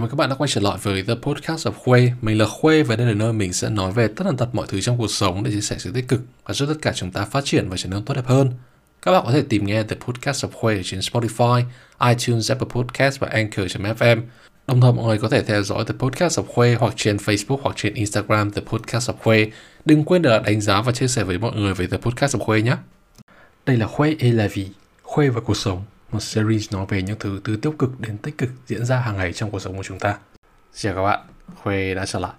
Chào mừng các bạn đã quay trở lại với The Podcast of Khuê. Mình là Khuê và đây là nơi mình sẽ nói về tất tần tật mọi thứ trong cuộc sống để chia sẻ sự tích cực và giúp tất cả chúng ta phát triển và trở nên tốt đẹp hơn. Các bạn có thể tìm nghe The Podcast of Khuê trên Spotify, iTunes, Apple Podcast và Anchor.fm. Đồng thời mọi người có thể theo dõi The Podcast of Khuê hoặc trên Facebook hoặc trên Instagram The Podcast of Khuê. Đừng quên để đánh giá và chia sẻ với mọi người về The Podcast of Khuê nhé. Đây là Khuê et la vie, Khuê và cuộc sống một series nói về những thứ từ tiêu cực đến tích cực diễn ra hàng ngày trong cuộc sống của chúng ta. Xin Chào các bạn, Khuê đã trở lại.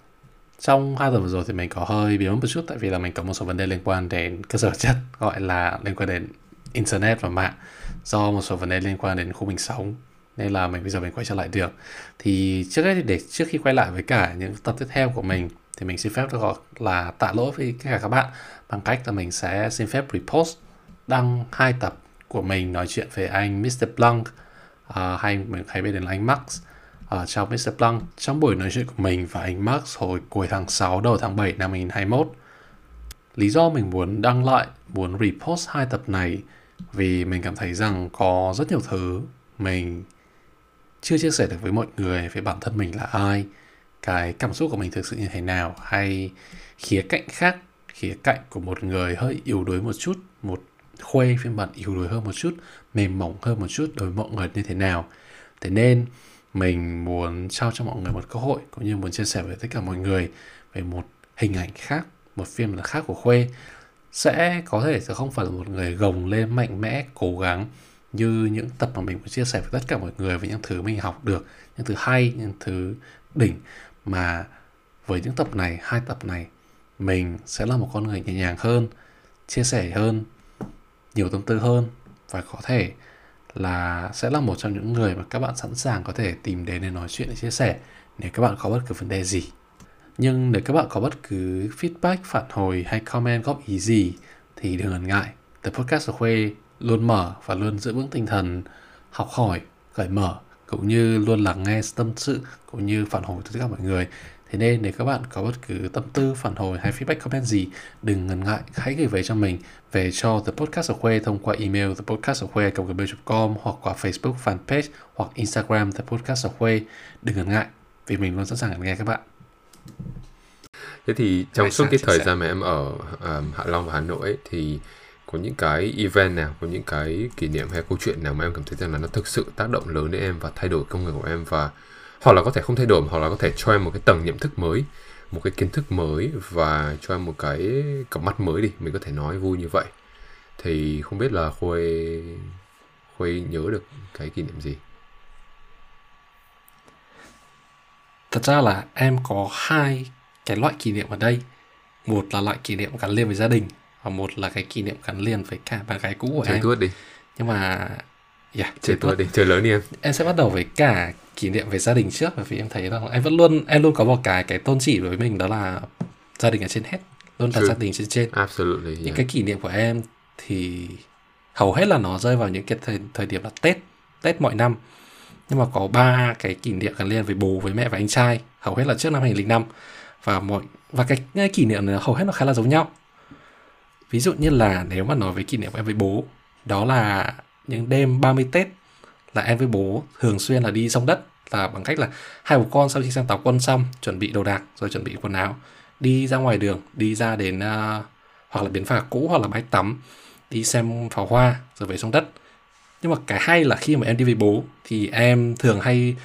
Trong hai tuần vừa rồi thì mình có hơi biến một chút tại vì là mình có một số vấn đề liên quan đến cơ sở chất gọi là liên quan đến internet và mạng do một số vấn đề liên quan đến khu mình sống nên là mình bây giờ mình quay trở lại được thì trước hết thì để trước khi quay lại với cả những tập tiếp theo của mình thì mình xin phép được gọi là tạ lỗi với cả các bạn bằng cách là mình sẽ xin phép repost đăng hai tập của mình nói chuyện về anh Mr. Blanc uh, hay mình hay biết đến là anh Max uh, trong Mr. Blanc trong buổi nói chuyện của mình và anh Max hồi cuối tháng 6 đầu tháng 7 năm 2021. Lý do mình muốn đăng lại, muốn repost hai tập này vì mình cảm thấy rằng có rất nhiều thứ mình chưa chia sẻ được với mọi người về bản thân mình là ai, cái cảm xúc của mình thực sự như thế nào hay khía cạnh khác, khía cạnh của một người hơi yếu đuối một chút, một khuê phiên bản yếu đuối hơn một chút, mềm mỏng hơn một chút đối với mọi người như thế nào. Thế nên mình muốn trao cho mọi người một cơ hội cũng như muốn chia sẻ với tất cả mọi người về một hình ảnh khác, một phiên bản khác của khuê. Sẽ có thể sẽ không phải là một người gồng lên, mạnh mẽ, cố gắng như những tập mà mình muốn chia sẻ với tất cả mọi người về những thứ mình học được, những thứ hay, những thứ đỉnh. Mà với những tập này, hai tập này, mình sẽ là một con người nhẹ nhàng hơn, chia sẻ hơn nhiều tâm tư hơn và có thể là sẽ là một trong những người mà các bạn sẵn sàng có thể tìm đến để nói chuyện để chia sẻ nếu các bạn có bất cứ vấn đề gì. Nhưng nếu các bạn có bất cứ feedback, phản hồi hay comment góp ý gì thì đừng ngần ngại. The Podcast of Khuê luôn mở và luôn giữ vững tinh thần học hỏi, cởi mở cũng như luôn lắng nghe tâm sự cũng như phản hồi từ tất cả mọi người Thế nên nếu các bạn có bất cứ tâm tư, phản hồi hay feedback comment gì, đừng ngần ngại, hãy gửi về cho mình về cho The Podcast of Khuê thông qua email thepodcastofkhuê.com hoặc qua Facebook fanpage hoặc Instagram The Podcast of Khuê. Đừng ngần ngại, vì mình luôn sẵn sàng nghe các bạn. Thế thì trong suốt cái thời gian mà em ở um, Hạ Long và Hà Nội ấy, thì có những cái event nào, có những cái kỷ niệm hay câu chuyện nào mà em cảm thấy rằng là nó thực sự tác động lớn đến em và thay đổi công việc của em và hoặc là có thể không thay đổi hoặc là có thể cho em một cái tầng nhận thức mới một cái kiến thức mới và cho em một cái cặp mắt mới đi mình có thể nói vui như vậy. Thì không biết là khuê khuê nhớ được cái kỷ niệm gì? Thật ra là em có hai cái loại kỷ niệm ở đây. Một là loại kỷ niệm gắn liền với gia đình và một là cái kỷ niệm gắn liền với cả bạn gái cũ của Chơi em. tuốt đi. Nhưng mà yeah, chơi tuốt đi chơi lớn đi em. Em sẽ bắt đầu với cả kỷ niệm về gia đình trước bởi vì em thấy rằng em vẫn luôn em luôn có một cái cái tôn chỉ đối với mình đó là gia đình ở trên hết luôn đặt gia đình trên trên. Absolutely yeah. những cái kỷ niệm của em thì hầu hết là nó rơi vào những cái thời, thời điểm là tết tết mọi năm. Nhưng mà có ba cái kỷ niệm gắn liền với bố với mẹ và anh trai hầu hết là trước năm 2005 và mọi và cái, cái kỷ niệm này hầu hết nó khá là giống nhau. Ví dụ như là nếu mà nói với kỷ niệm của em với bố đó là những đêm 30 Tết là em với bố thường xuyên là đi sông đất là bằng cách là hai bố con sau khi sang tàu quân xong chuẩn bị đồ đạc rồi chuẩn bị quần áo đi ra ngoài đường đi ra đến uh, hoặc là bến phà cũ hoặc là bãi tắm đi xem pháo hoa rồi về sông đất. Nhưng mà cái hay là khi mà em đi với bố thì em thường hay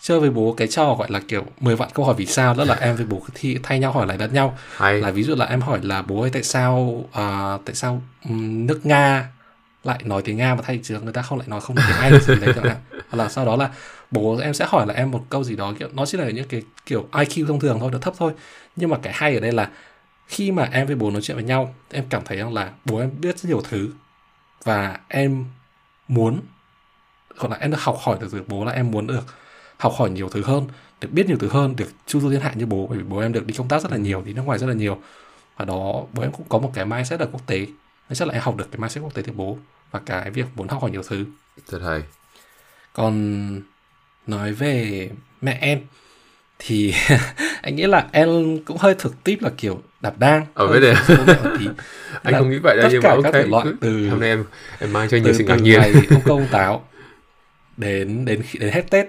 chơi với bố cái trò gọi là kiểu 10 vạn câu hỏi vì sao đó là em với bố thi thay nhau hỏi lại lẫn nhau. Hay. Là ví dụ là em hỏi là bố ơi tại sao uh, tại sao nước nga lại nói tiếng nga mà thay trường người ta không lại nói không tiếng anh gì đấy chẳng hạn. Hoặc là sau đó là bố em sẽ hỏi là em một câu gì đó, kiểu, nó chỉ là những cái kiểu IQ thông thường thôi, nó thấp thôi. Nhưng mà cái hay ở đây là khi mà em với bố nói chuyện với nhau, em cảm thấy rằng là bố em biết rất nhiều thứ. Và em muốn, gọi là em được học hỏi được từ bố là em muốn được học hỏi nhiều thứ hơn, được biết nhiều thứ hơn, được chu du thiên hạ như bố, bởi vì bố em được đi công tác rất là nhiều, đi nước ngoài rất là nhiều. Và đó, bố em cũng có một cái mindset là quốc tế chắc là em học được cái mindset quốc tế từ bố và cái việc muốn học hỏi nhiều thứ. Rất hay. Còn nói về mẹ em thì anh nghĩ là em cũng hơi thực tiếp là kiểu đạp đang. Ở một tí. anh không nghĩ vậy đâu nhưng mà ok. các thể loại từ hôm nay em em mang cho nhiều từ, sự ngạc nhiên. ngày ông công táo đến đến khi đến hết tết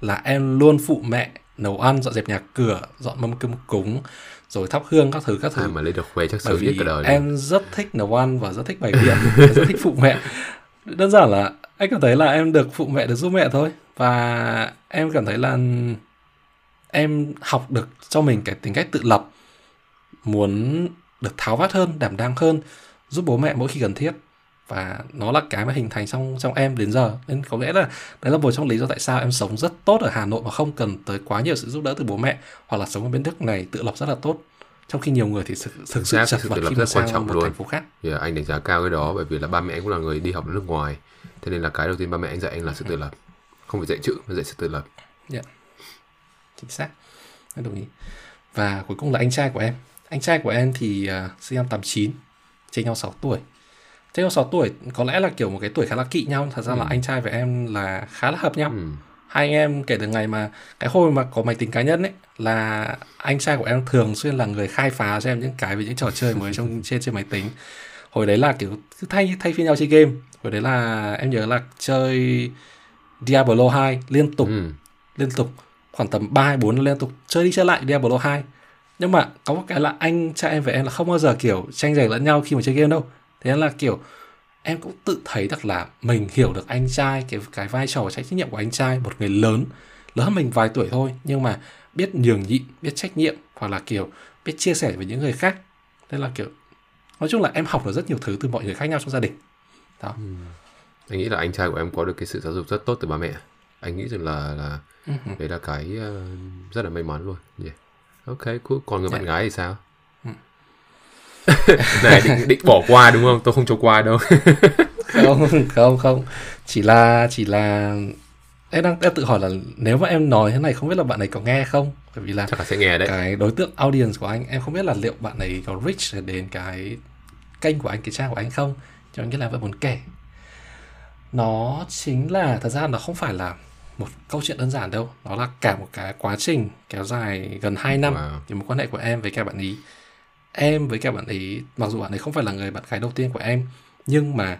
là em luôn phụ mẹ nấu ăn dọn dẹp nhà cửa dọn mâm cơm cúng rồi thắp hương các thứ các thứ. À, mà lấy được khuê chắc sướng nhất cả đời em luôn. rất thích nấu ăn và rất thích bày biện rất thích phụ mẹ. Đơn giản là anh cảm thấy là em được phụ mẹ được giúp mẹ thôi. Và em cảm thấy là em học được cho mình cái tính cách tự lập muốn được tháo vát hơn đảm đang hơn giúp bố mẹ mỗi khi cần thiết và nó là cái mà hình thành trong trong em đến giờ. Nên có lẽ là đấy là một trong lý do tại sao em sống rất tốt ở Hà Nội mà không cần tới quá nhiều sự giúp đỡ từ bố mẹ hoặc là sống ở bên nước này tự lập rất là tốt. Trong khi nhiều người thì thực, thực sự chật vật khi rất quan trọng một luôn. thành phố khác. Yeah, anh đánh giá cao cái đó bởi vì là ba mẹ anh cũng là người đi học ở nước ngoài. Thế nên là cái đầu tiên ba mẹ anh dạy anh là sự tự lập. Không phải dạy chữ mà dạy sự tự lập. Chính xác. Em đồng ý. Và cuối cùng là anh trai của em. Anh trai của em thì uh, sinh năm 89 chênh nhau 6 tuổi chênh nhau 6 tuổi có lẽ là kiểu một cái tuổi khá là kỵ nhau thật ra là Ừ. anh trai và em là khá là hợp nhau ừ. hai anh em kể từ ngày mà cái hồi mà có máy tính cá nhân ấy là anh trai của em thường xuyên là người khai phá cho em những cái về những trò chơi mới trong trên trên máy tính hồi đấy là kiểu cứ thay thay phiên nhau chơi game hồi đấy là em nhớ là chơi Diablo 2 liên tục Ừ. liên tục khoảng tầm 3 hay 4 liên tục chơi đi chơi lại Diablo 2 nhưng mà có một cái là anh trai em và em là không bao giờ kiểu tranh giành lẫn nhau khi mà chơi game đâu thế là kiểu em cũng tự thấy được là mình hiểu được anh trai cái cái vai trò và trách nhiệm của anh trai một người lớn lớn hơn mình vài tuổi thôi nhưng mà biết nhường nhịn biết trách nhiệm hoặc là kiểu biết chia sẻ với những người khác nên là kiểu nói chung là em học được rất nhiều thứ từ mọi người khác nhau trong gia đình đó anh nghĩ là anh trai của em có được cái sự giáo dục rất tốt từ ba mẹ anh nghĩ rằng là là Ừ. đấy là cái ờ, rất là may mắn luôn yeah. ok cool. còn người bạn Dạ. gái thì sao Ừ. này định, định bỏ qua đúng không? Tôi không cho qua đâu. Không không không. Chỉ là chỉ là em đang em tự hỏi là nếu mà em nói thế này không biết là bạn ấy có nghe không? Bởi vì là chắc là sẽ nghe đấy. cái đối tượng audience của anh em không biết là liệu bạn ấy có reach đến cái kênh của anh cái trang của anh không? Cho nên là vẫn muốn kể. Nó chính là thật ra nó không phải là một câu chuyện đơn giản đâu. Nó là cả một cái quá trình kéo dài gần 2 năm Wow. thì mối quan hệ của em với cả bạn ý em với cả bạn ấy mặc dù bạn ấy không phải là người bạn gái đầu tiên của em nhưng mà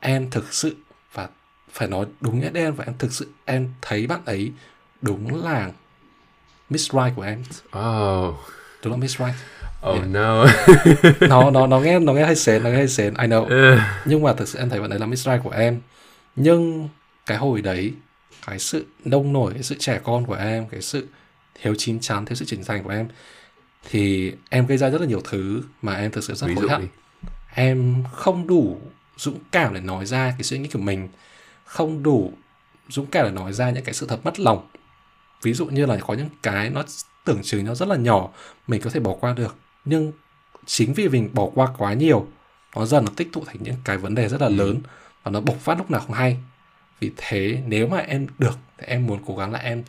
em thực sự và phải nói đúng nghĩa đen và em thực sự em thấy bạn ấy đúng là Miss Right của em. Oh đúng là Miss Right. Oh Yeah. no. Nó nó nó nghe nó nghe hơi sến nó nghe hơi sến I know. Nhưng mà thực sự em thấy bạn ấy là Miss Right của em. Nhưng cái hồi đấy cái sự nông nổi cái sự trẻ con của em cái sự thiếu chín chắn thiếu sự trưởng thành của em thì em gây ra rất là nhiều thứ mà em thực sự rất ví hối hận. đi. Em không đủ dũng cảm để nói ra cái suy nghĩ của mình không đủ dũng cảm để nói ra những cái sự thật mất lòng. Ví dụ như là có những cái nó tưởng chừng nó rất là nhỏ mình có thể bỏ qua được. Nhưng chính vì mình bỏ qua quá nhiều nó dần nó tích tụ thành những cái vấn đề rất là lớn và nó bộc phát lúc nào không hay. Vì thế nếu mà em được thì em muốn cố gắng là em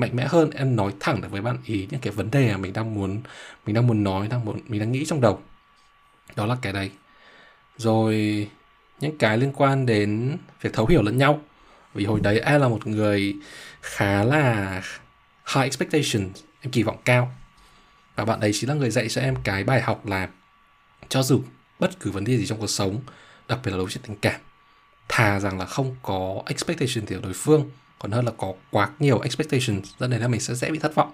mạnh mẽ hơn, em nói thẳng được với bạn ý những cái vấn đề mà mình đang muốn, mình đang muốn nói, đang muốn, mình đang nghĩ trong đầu. Đó là cái đấy. Rồi, những cái liên quan đến việc thấu hiểu lẫn nhau. Vì hồi đấy em là một người khá là high expectation, em kỳ vọng cao. Và bạn ấy chính là người dạy cho em cái bài học là cho dù bất cứ vấn đề gì trong cuộc sống, đặc biệt là đối chuyện tình cảm, thà rằng là không có expectation từ đối phương còn hơn là có quá nhiều expectations dẫn đến là mình sẽ dễ bị thất vọng.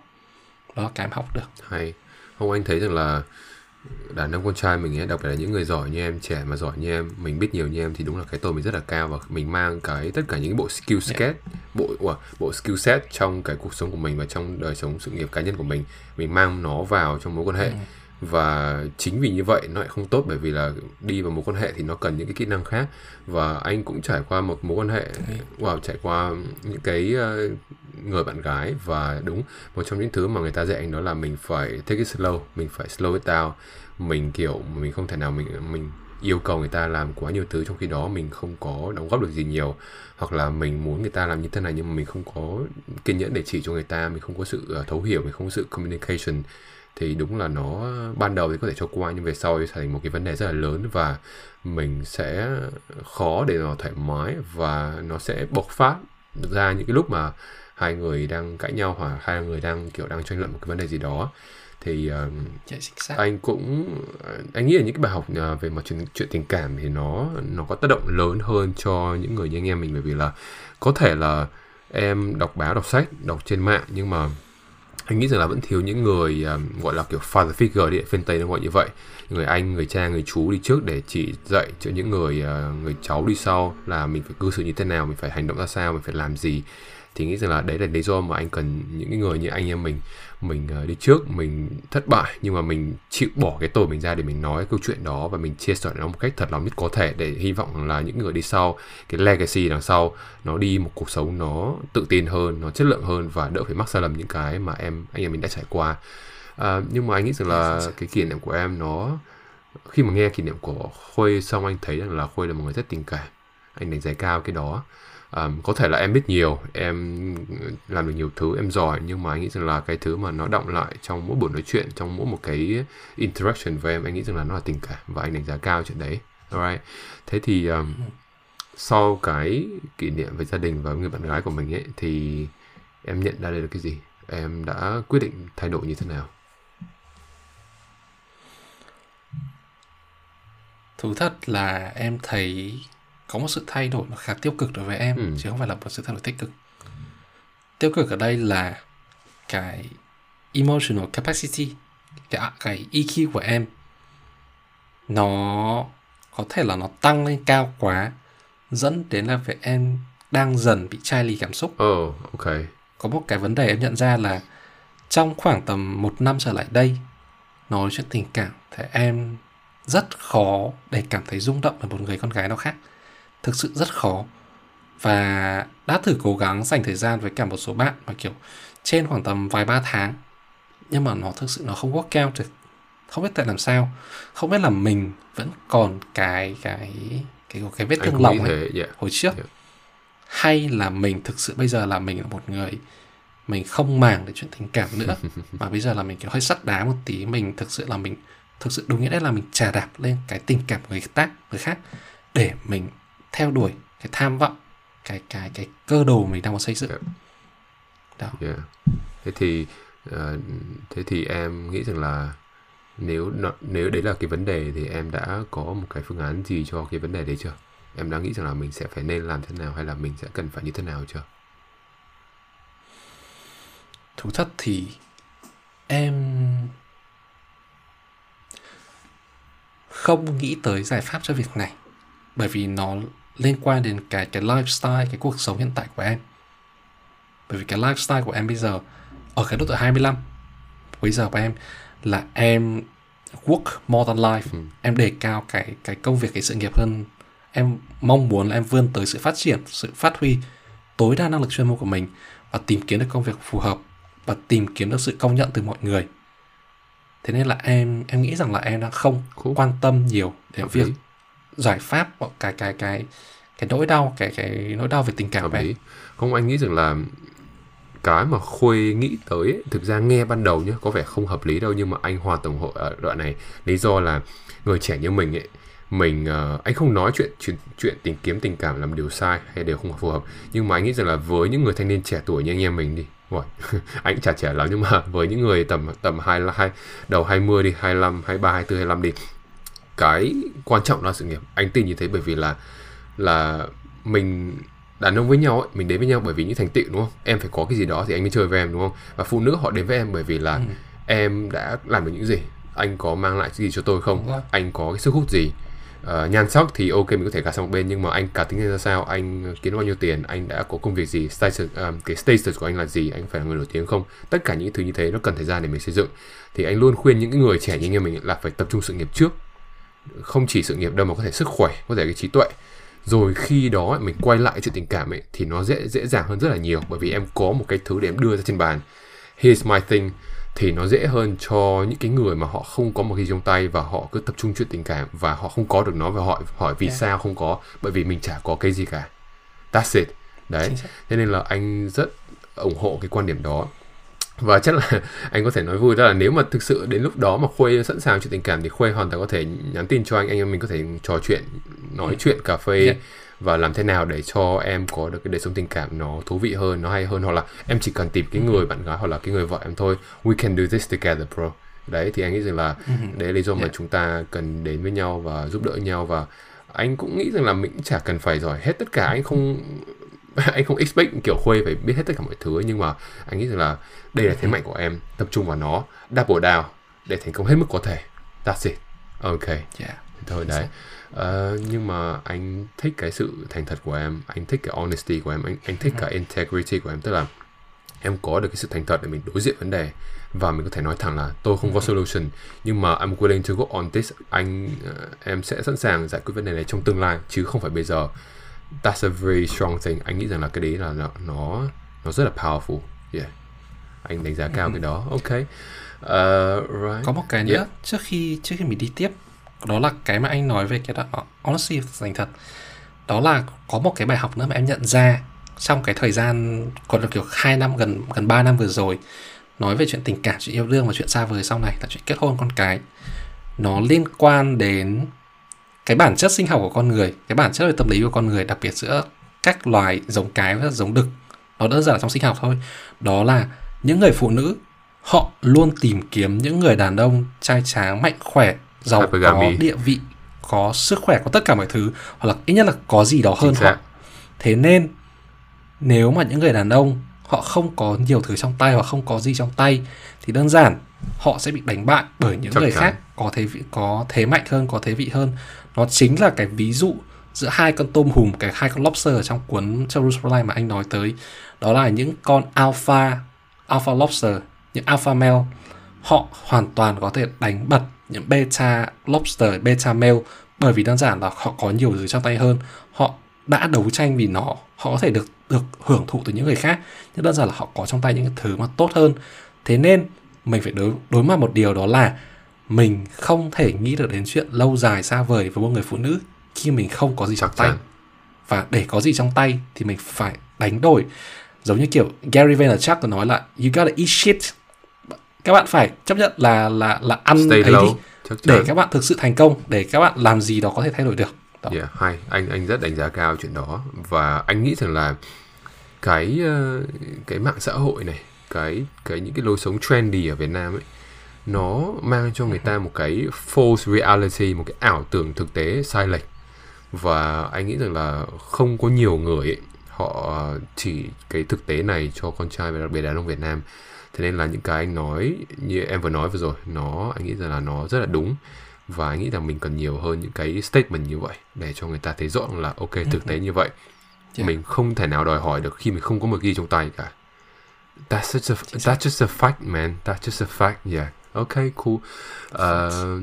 Đó cái em học được. Hay. Không anh thấy rằng là đàn ông con trai mình ấy đặc biệt là những người giỏi như em trẻ mà giỏi như em mình biết nhiều như em thì đúng là cái tôi mình rất là cao và mình mang cái tất cả những bộ skill set bộ wow, bộ skill set trong cái cuộc sống của mình và trong đời sống sự nghiệp cá nhân của mình. Mình mang nó vào trong mối quan hệ và chính vì như vậy nó lại không tốt bởi vì là đi vào mối quan hệ thì nó cần những cái kỹ năng khác. Và anh cũng trải qua một mối quan hệ wow, trải qua những cái ờ, người bạn gái. Và đúng một trong những thứ mà người ta dạy anh đó là mình phải take it slow mình phải slow it down. Mình kiểu mình không thể nào mình mình yêu cầu người ta làm quá nhiều thứ trong khi đó mình không có đóng góp được gì nhiều. Hoặc là mình muốn người ta làm như thế này nhưng mà mình không có kiên nhẫn để chỉ cho người ta mình không có sự ờ, thấu hiểu mình không có sự communication thì đúng là nó ban đầu thì có thể cho qua nhưng về sau thì thành một cái vấn đề rất là lớn và mình sẽ khó để nó thoải mái và nó sẽ bộc phát ra những cái lúc mà hai người đang cãi nhau hoặc hai người đang kiểu đang tranh luận một cái vấn đề gì đó. Thì uh, anh cũng anh nghĩ là những cái bài học à, về mặt chuyện, chuyện tình cảm thì nó nó có tác động lớn hơn cho những người như anh em mình. Bởi vì là có thể là em đọc báo đọc sách đọc trên mạng nhưng mà anh nghĩ rằng là vẫn thiếu những người um, gọi là kiểu father figure đi phiên tây nó gọi như vậy. Người anh người cha người chú đi trước để chỉ dạy cho những người uh, người cháu đi sau là mình phải cư xử như thế nào mình phải hành động ra sao mình phải làm gì thì nghĩ rằng là đấy là lý do mà anh cần những người như anh em mình mình uh, đi trước mình thất bại. Nhưng mà mình chịu bỏ cái tôi mình ra để mình nói câu chuyện đó và mình chia sẻ nó một cách thật lòng nhất có thể để hy vọng là những người đi sau cái legacy đằng sau nó đi một cuộc sống nó tự tin hơn nó chất lượng hơn và đỡ phải mắc sai lầm những cái mà em anh em mình đã trải qua. À, nhưng mà anh nghĩ rằng là cái kỷ niệm của em nó khi mà nghe kỷ niệm của Khôi xong anh thấy rằng là Khôi là một người rất tình cảm. Anh đánh giá cao cái đó um, có thể là em biết nhiều em làm được nhiều thứ em giỏi nhưng mà anh nghĩ rằng là cái thứ mà nó động lại trong mỗi buổi nói chuyện trong mỗi một cái interaction với em anh nghĩ rằng là nó là tình cảm và anh đánh giá cao chuyện đấy. Alright. Thế thì um, sau cái kỷ niệm với gia đình và người bạn gái của mình ấy thì em nhận ra đây là cái gì? Em đã quyết định thay đổi như thế nào? Thú thật là em thấy có một sự thay đổi nó khá tiêu cực đối với em ừ. chứ không phải là một sự thay đổi tích cực tiêu cực ở đây là cái emotional capacity cái cái EQ của em nó có thể là nó tăng lên cao quá dẫn đến là việc em đang dần bị chai lì cảm xúc. Oh, ok. Có một cái vấn đề em nhận ra là trong khoảng tầm một năm trở lại đây nói chuyện tình cảm thì em rất khó để cảm thấy rung động với một người con gái nào khác thực sự rất khó. Và đã thử cố gắng dành thời gian với cả một số bạn mà kiểu trên khoảng tầm vài ba tháng nhưng mà nó thực sự nó không work out được. Không biết tại làm sao. Không biết là mình vẫn còn cái cái cái cái vết thương lòng ấy yeah. Hồi trước. Yeah. hay là mình thực sự bây giờ là mình là một người mình không màng đến chuyện tình cảm nữa mà bây giờ là mình kiểu hơi sắt đá một tí. Mình thực sự là mình thực sự đúng nghĩa là mình trà đạp lên cái tình cảm người khác người khác để mình theo đuổi cái tham vọng cái cái cái cơ đồ mình đang muốn xây dựng yeah. đó yeah. thế thì uh, thế thì em nghĩ rằng là nếu nếu đấy là cái vấn đề thì em đã có một cái phương án gì cho cái vấn đề đấy chưa em đã nghĩ rằng là mình sẽ phải nên làm thế nào hay là mình sẽ cần phải như thế nào chưa thú thật thì em không nghĩ tới giải pháp cho việc này bởi vì nó liên quan đến cái cái lifestyle cái cuộc sống hiện tại của em. Bởi vì cái lifestyle của em bây giờ ở cái độ tuổi 25 bây giờ của em là em work more than life. Ừ. em đề cao cái cái công việc cái sự nghiệp hơn. Em mong muốn là em vươn tới sự phát triển sự phát huy tối đa năng lực chuyên môn của mình và tìm kiếm được công việc phù hợp và tìm kiếm được sự công nhận từ mọi người. Thế nên là em em nghĩ rằng là em đang không cool. quan tâm nhiều đến việc giải pháp cái cái cái cái nỗi đau cái cái nỗi đau về tình cảm em không anh nghĩ rằng là cái mà Khuê nghĩ tới ấy, thực ra nghe ban đầu nhé có vẻ không hợp lý đâu nhưng mà anh hoàn toàn ủng hộ ở đoạn này. Lý do là người trẻ như mình ấy mình uh, anh không nói chuyện, chuyện chuyện tìm kiếm tình cảm làm điều sai hay điều không phù hợp nhưng mà anh nghĩ rằng là với những người thanh niên trẻ tuổi như anh em mình đi Ủa, anh chả trẻ lắm nhưng mà với những người tầm tầm hai hai đầu 20 đi 25, 23, 24, 25 đi cái quan trọng là sự nghiệp. Anh tin như thế bởi vì là là mình đàn ông với nhau ấy, mình đến với nhau bởi vì những thành tựu đúng không? Em phải có cái gì đó thì anh mới chơi với em đúng không? Và phụ nữ họ đến với em bởi vì là ừ. em đã làm được những gì? Anh có mang lại cái gì cho tôi không? Anh có cái sức hút gì? Uh, nhan sắc thì ok mình có thể gạt sang một bên nhưng mà anh cá tính ra sao? Anh kiếm bao nhiêu tiền? Anh đã có công việc gì? Status um, cái status của anh là gì? Anh phải là người nổi tiếng không? Tất cả những thứ như thế nó cần thời gian để mình xây dựng. Thì anh luôn khuyên những người trẻ như mình là phải tập trung sự nghiệp trước không chỉ sự nghiệp đâu mà có thể sức khỏe có thể cái trí tuệ. Rồi khi đó mình quay lại chuyện tình cảm ấy thì nó dễ dễ dàng hơn rất là nhiều bởi vì em có một cái thứ để em đưa ra trên bàn. Here's my thing thì nó dễ hơn cho những cái người mà họ không có một cái trong tay và họ cứ tập trung chuyện tình cảm và họ không có được nó và họ hỏi vì yeah. sao không có bởi vì mình chả có cái gì cả. That's it. Đấy. Thế nên là anh rất ủng hộ cái quan điểm đó và chắc là anh có thể nói vui đó là nếu mà thực sự đến lúc đó mà khuê sẵn sàng chuyện tình cảm thì khuê hoàn toàn có thể nhắn tin cho anh anh em mình có thể trò chuyện nói ừ. chuyện cà phê yeah. và làm thế nào để cho em có được cái đời sống tình cảm nó thú vị hơn nó hay hơn hoặc là em chỉ cần tìm cái ừ. người bạn gái hoặc là cái người vợ em thôi we can do this together bro đấy thì anh nghĩ rằng là ừ. đấy là lý do mà chúng ta cần đến với nhau và giúp đỡ nhau và anh cũng nghĩ rằng là mình chả cần phải giỏi hết tất cả anh không anh không expect kiểu khuê phải biết hết tất cả mọi thứ nhưng mà anh nghĩ rằng là đây là thế mạnh của em tập trung vào nó double down để thành công hết mức có thể. That's it. Ok. Yeah. thôi đấy. Uh, nhưng mà anh thích cái sự thành thật của em anh thích cái honesty của em anh anh thích cả integrity của em tức là em có được cái sự thành thật để mình đối diện vấn đề và mình có thể nói thẳng là tôi không có solution. Nhưng mà I'm willing to go on this. Anh uh, em sẽ sẵn sàng giải quyết vấn đề này trong tương lai chứ không phải bây giờ that's a very strong thing. Anh nghĩ rằng là cái đấy là nó nó, nó rất là powerful. Yeah. Anh đánh giá cao cái đó. Ok. Uh, right. có một cái nữa. Yeah. trước khi trước khi mình đi tiếp đó là cái mà anh nói về cái đó. Honesty thành thật. Đó là có một cái bài học nữa mà em nhận ra trong cái thời gian còn được kiểu 2 năm gần gần 3 năm vừa rồi nói về chuyện tình cảm chuyện yêu đương và chuyện xa vời sau này là chuyện kết hôn con cái. Nó liên quan đến cái bản chất sinh học của con người cái bản chất về tâm lý của con người đặc biệt giữa các loài giống cái và giống đực nó đơn giản là trong sinh học thôi. Đó là những người phụ nữ họ luôn tìm kiếm những người đàn ông trai tráng mạnh khỏe giàu có địa vị có sức khỏe có tất cả mọi thứ hoặc là ít nhất là có gì đó hơn họ. thế nên nếu mà những người đàn ông họ không có nhiều thứ trong tay hoặc không có gì trong tay thì đơn giản họ sẽ bị đánh bại bởi những Chắc người chắn. khác có thế vị có thế mạnh hơn có thế vị hơn nó chính là cái ví dụ giữa hai con tôm hùm, cái hai con lobster ở trong cuốn Jerusalem mà anh nói tới. Đó là những con alpha alpha lobster, những alpha male. Họ hoàn toàn có thể đánh bật những beta lobster, beta male, bởi vì đơn giản là họ có nhiều thứ trong tay hơn. Họ đã đấu tranh vì nó, họ có thể được được hưởng thụ từ những người khác, nhưng đơn giản là họ có trong tay những thứ mà tốt hơn. Thế nên mình phải đối đối mặt một điều đó là mình không thể nghĩ được đến chuyện lâu dài xa vời với một người phụ nữ khi mình không có gì trong tay. Và để có gì trong tay thì mình phải đánh đổi. Giống như kiểu Gary Vaynerchuk có nói là you gotta eat shit. Các bạn phải chấp nhận là là là ăn Stay ấy low. đi để các bạn thực sự thành công để các bạn làm gì đó có thể thay đổi được. Đó. Yeah, hay. Anh anh rất đánh giá cao chuyện đó. Và anh nghĩ rằng là cái ờ, cái mạng xã hội này cái cái những cái lối sống trendy ở Việt Nam ấy nó mang cho người ta một cái false reality một cái ảo tưởng thực tế sai lệch. Và anh nghĩ rằng là không có nhiều người ấy, họ chỉ cái thực tế này cho con trai và đặc biệt đàn ông Việt Nam. Thế nên là những cái anh nói như em vừa nói vừa rồi nó anh nghĩ rằng là nó rất là đúng. Và anh nghĩ rằng mình cần nhiều hơn những cái statement như vậy để cho người ta thấy rõ là ok thực tế như vậy. Yeah. mình không thể nào đòi hỏi được khi mình không có một ghi trong tay cả. That's just a, that's just a fact man. That's just a fact yeah ok cool. Uh,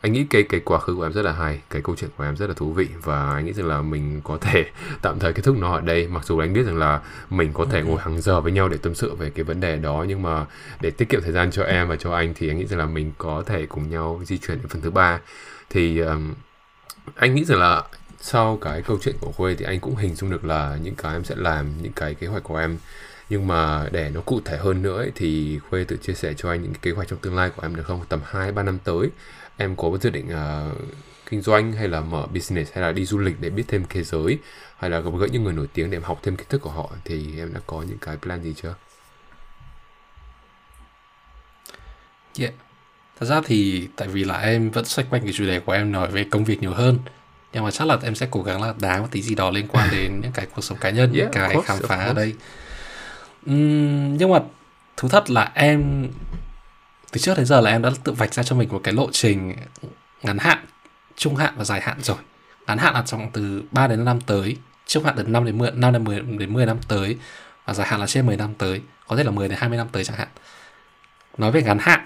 anh nghĩ cái cái quá khứ của em rất là hay cái câu chuyện của em rất là thú vị và anh nghĩ rằng là mình có thể tạm thời kết thúc nó ở đây. Mặc dù anh biết rằng là mình có thể ngồi hàng giờ với nhau để tâm sự về cái vấn đề đó nhưng mà để tiết kiệm thời gian cho em và cho anh thì anh nghĩ rằng là mình có thể cùng nhau di chuyển đến phần thứ ba. Thì um, anh nghĩ rằng là sau cái câu chuyện của Khuê thì anh cũng hình dung được là những cái em sẽ làm những cái kế hoạch của em nhưng mà để nó cụ thể hơn nữa ấy, thì Khuê tự chia sẻ cho anh những kế hoạch trong tương lai của em được không? Tầm 2 3 năm tới em có dự định uh, kinh doanh hay là mở business hay là đi du lịch để biết thêm thế giới? Hay là gặp gỡ những người nổi tiếng để em học thêm kiến thức của họ? Thì em đã có những cái plan gì chưa? Yeah. Thật ra thì tại vì là em vẫn xoay quanh cái chủ đề của em nói về công việc nhiều hơn. Nhưng mà chắc là em sẽ cố gắng là đá một tí gì đó liên quan đến những cái cuộc sống cá nhân yeah, những cái course, khám phá ở đây uhm, nhưng mà thú thật là em từ trước đến giờ là em đã tự vạch ra cho mình một cái lộ trình ngắn hạn trung hạn và dài hạn rồi. Ngắn hạn là trong từ 3 đến 5 năm tới trung hạn từ 5 đến 10 5 đến 10 đến 10 năm tới và dài hạn là trên 10 năm tới có thể là 10 đến 20 năm tới chẳng hạn. Nói về ngắn hạn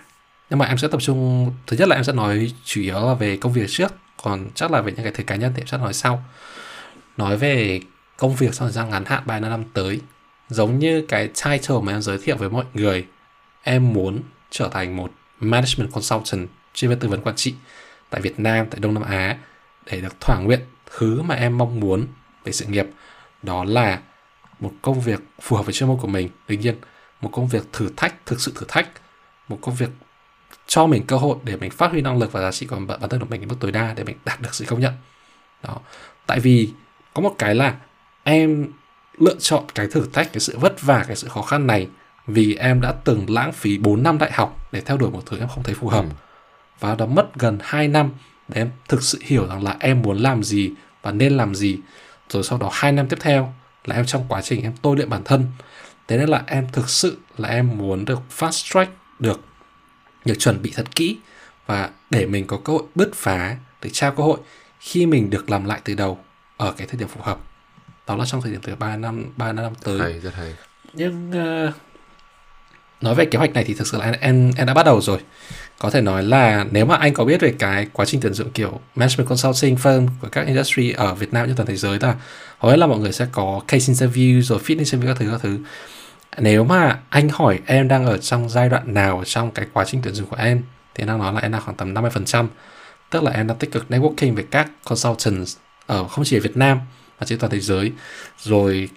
nhưng mà em sẽ tập trung thứ nhất là em sẽ nói chủ yếu là về công việc trước còn chắc là về những cái thứ cá nhân thì em sẽ nói sau. Nói về công việc trong thời gian ngắn hạn 3 năm tới giống như cái title mà em giới thiệu với mọi người em muốn trở thành một management consultant chuyên về tư vấn quản trị tại Việt Nam, tại Đông Nam Á để được thỏa nguyện thứ mà em mong muốn về sự nghiệp. Đó là một công việc phù hợp với chuyên môn của mình. Tuy nhiên một công việc thử thách thực sự thử thách một công việc cho mình cơ hội để mình phát huy năng lực và giá trị của bản thân của mình đến mức tối đa để mình đạt được sự công nhận. Đó. Tại vì có một cái là em lựa chọn cái thử thách cái sự vất vả cái sự khó khăn này vì em đã từng lãng phí 4 năm đại học để theo đuổi một thứ em không thấy phù hợp. Ừ. Và đó mất gần 2 năm để em thực sự hiểu rằng là em muốn làm gì và nên làm gì. rồi sau đó 2 năm tiếp theo là em trong quá trình em tôi luyện bản thân thế nên là em thực sự là em muốn được fast track được được chuẩn bị thật kỹ và để mình có cơ hội bứt phá để trao cơ hội khi mình được làm lại từ đầu ở cái thời điểm phù hợp đó là trong thời điểm từ 3 năm 3 năm tới. Hay rất hay. Nhưng uh, nói về kế hoạch này thì thực sự là em em đã bắt đầu rồi. Có thể nói là nếu mà anh có biết về cái quá trình tuyển dụng kiểu management consulting firm của các industry ở Việt Nam như toàn thế giới là hầu hết là mọi người sẽ có case interview rồi fit interview các thứ các thứ. Nếu mà anh hỏi em đang ở trong giai đoạn nào trong cái quá trình tuyển dụng của em thì đang nói là em đang khoảng tầm 50% tức là em đang tích cực networking với các consultants ở không chỉ ở Việt Nam mà trên toàn thế giới rồi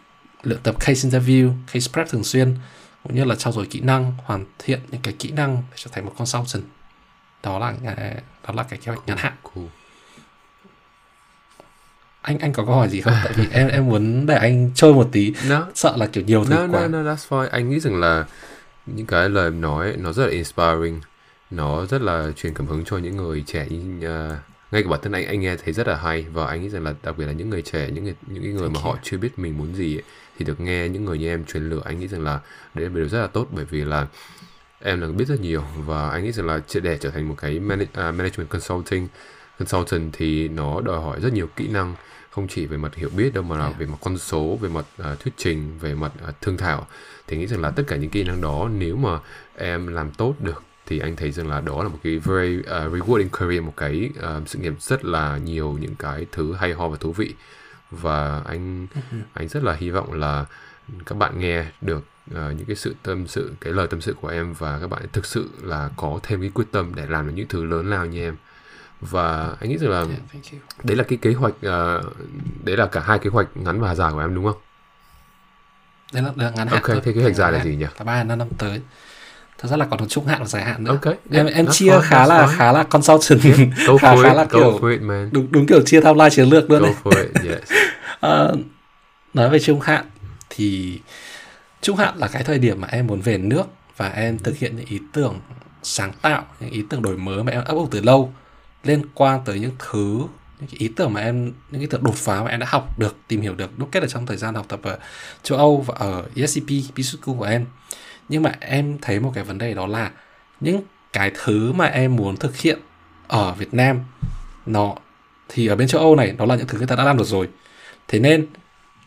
luyện tập case interview, case prep thường xuyên cũng như là trao dồi kỹ năng, hoàn thiện những cái kỹ năng để trở thành một consultant. Đó là đó là cái kế hoạch ngắn hạn. cool. Anh anh có câu hỏi gì không? Tại vì em em muốn để anh chơi một tí. No. Sợ là kiểu nhiều thứ No, quá. no, no, that's fine. Anh nghĩ rằng là những cái lời nói nó rất là inspiring. Nó rất là truyền cảm hứng cho những người trẻ uh, ngay cả bản thân anh anh nghe thấy rất là hay và anh nghĩ rằng là đặc biệt là những người trẻ những người những cái người mà họ chưa biết mình muốn gì ấy, thì được nghe những người như em truyền lửa anh nghĩ rằng là đấy là điều rất là tốt bởi vì là em là biết rất nhiều và anh nghĩ rằng là để trở thành một cái manage, uh, management consulting consultant thì nó đòi hỏi rất nhiều kỹ năng không chỉ về mặt hiểu biết đâu mà là Yeah. về mặt con số về mặt uh, thuyết trình về mặt uh, thương thảo thì nghĩ rằng là tất cả những kỹ năng đó nếu mà em làm tốt được thì anh thấy rằng là đó là một cái very uh, rewarding career một cái uh, sự nghiệp rất là nhiều những cái thứ hay ho và thú vị và anh anh rất là hy vọng là các bạn nghe được uh, những cái sự tâm sự cái lời tâm sự của em và các bạn thực sự là có thêm cái quyết tâm để làm được những thứ lớn lao như em và anh nghĩ rằng là Yeah, đấy là cái kế hoạch uh, đấy là cả hai kế hoạch ngắn và dài của em đúng không? Đấy là, là ngắn hạn Ok, thế kế hoạch dài là gì nhỉ? Là 3 năm năm tới. Thật ra là còn trung hạn và dài hạn nữa. Ok, em yeah, em that's chia fine, khá that's là fine. khá là consultant Go khá for khá it, là go kiểu it man. đúng đúng kiểu chia timeline chiến lược luôn đấy. yes. Ờ, nói về trung hạn thì trung hạn là cái thời điểm mà em muốn về nước và em thực hiện những ý tưởng sáng tạo những ý tưởng đổi mới mà em ấp ủ từ lâu liên quan tới những thứ những cái ý tưởng mà em những ý tưởng đột phá mà em đã học được tìm hiểu được đúc kết ở trong thời gian học tập ở châu Âu và ở ESCP Business School của em nhưng mà em thấy một cái vấn đề đó là những cái thứ mà em muốn thực hiện ở Việt Nam nó thì ở bên châu Âu này đó là những thứ người ta đã làm được rồi thế nên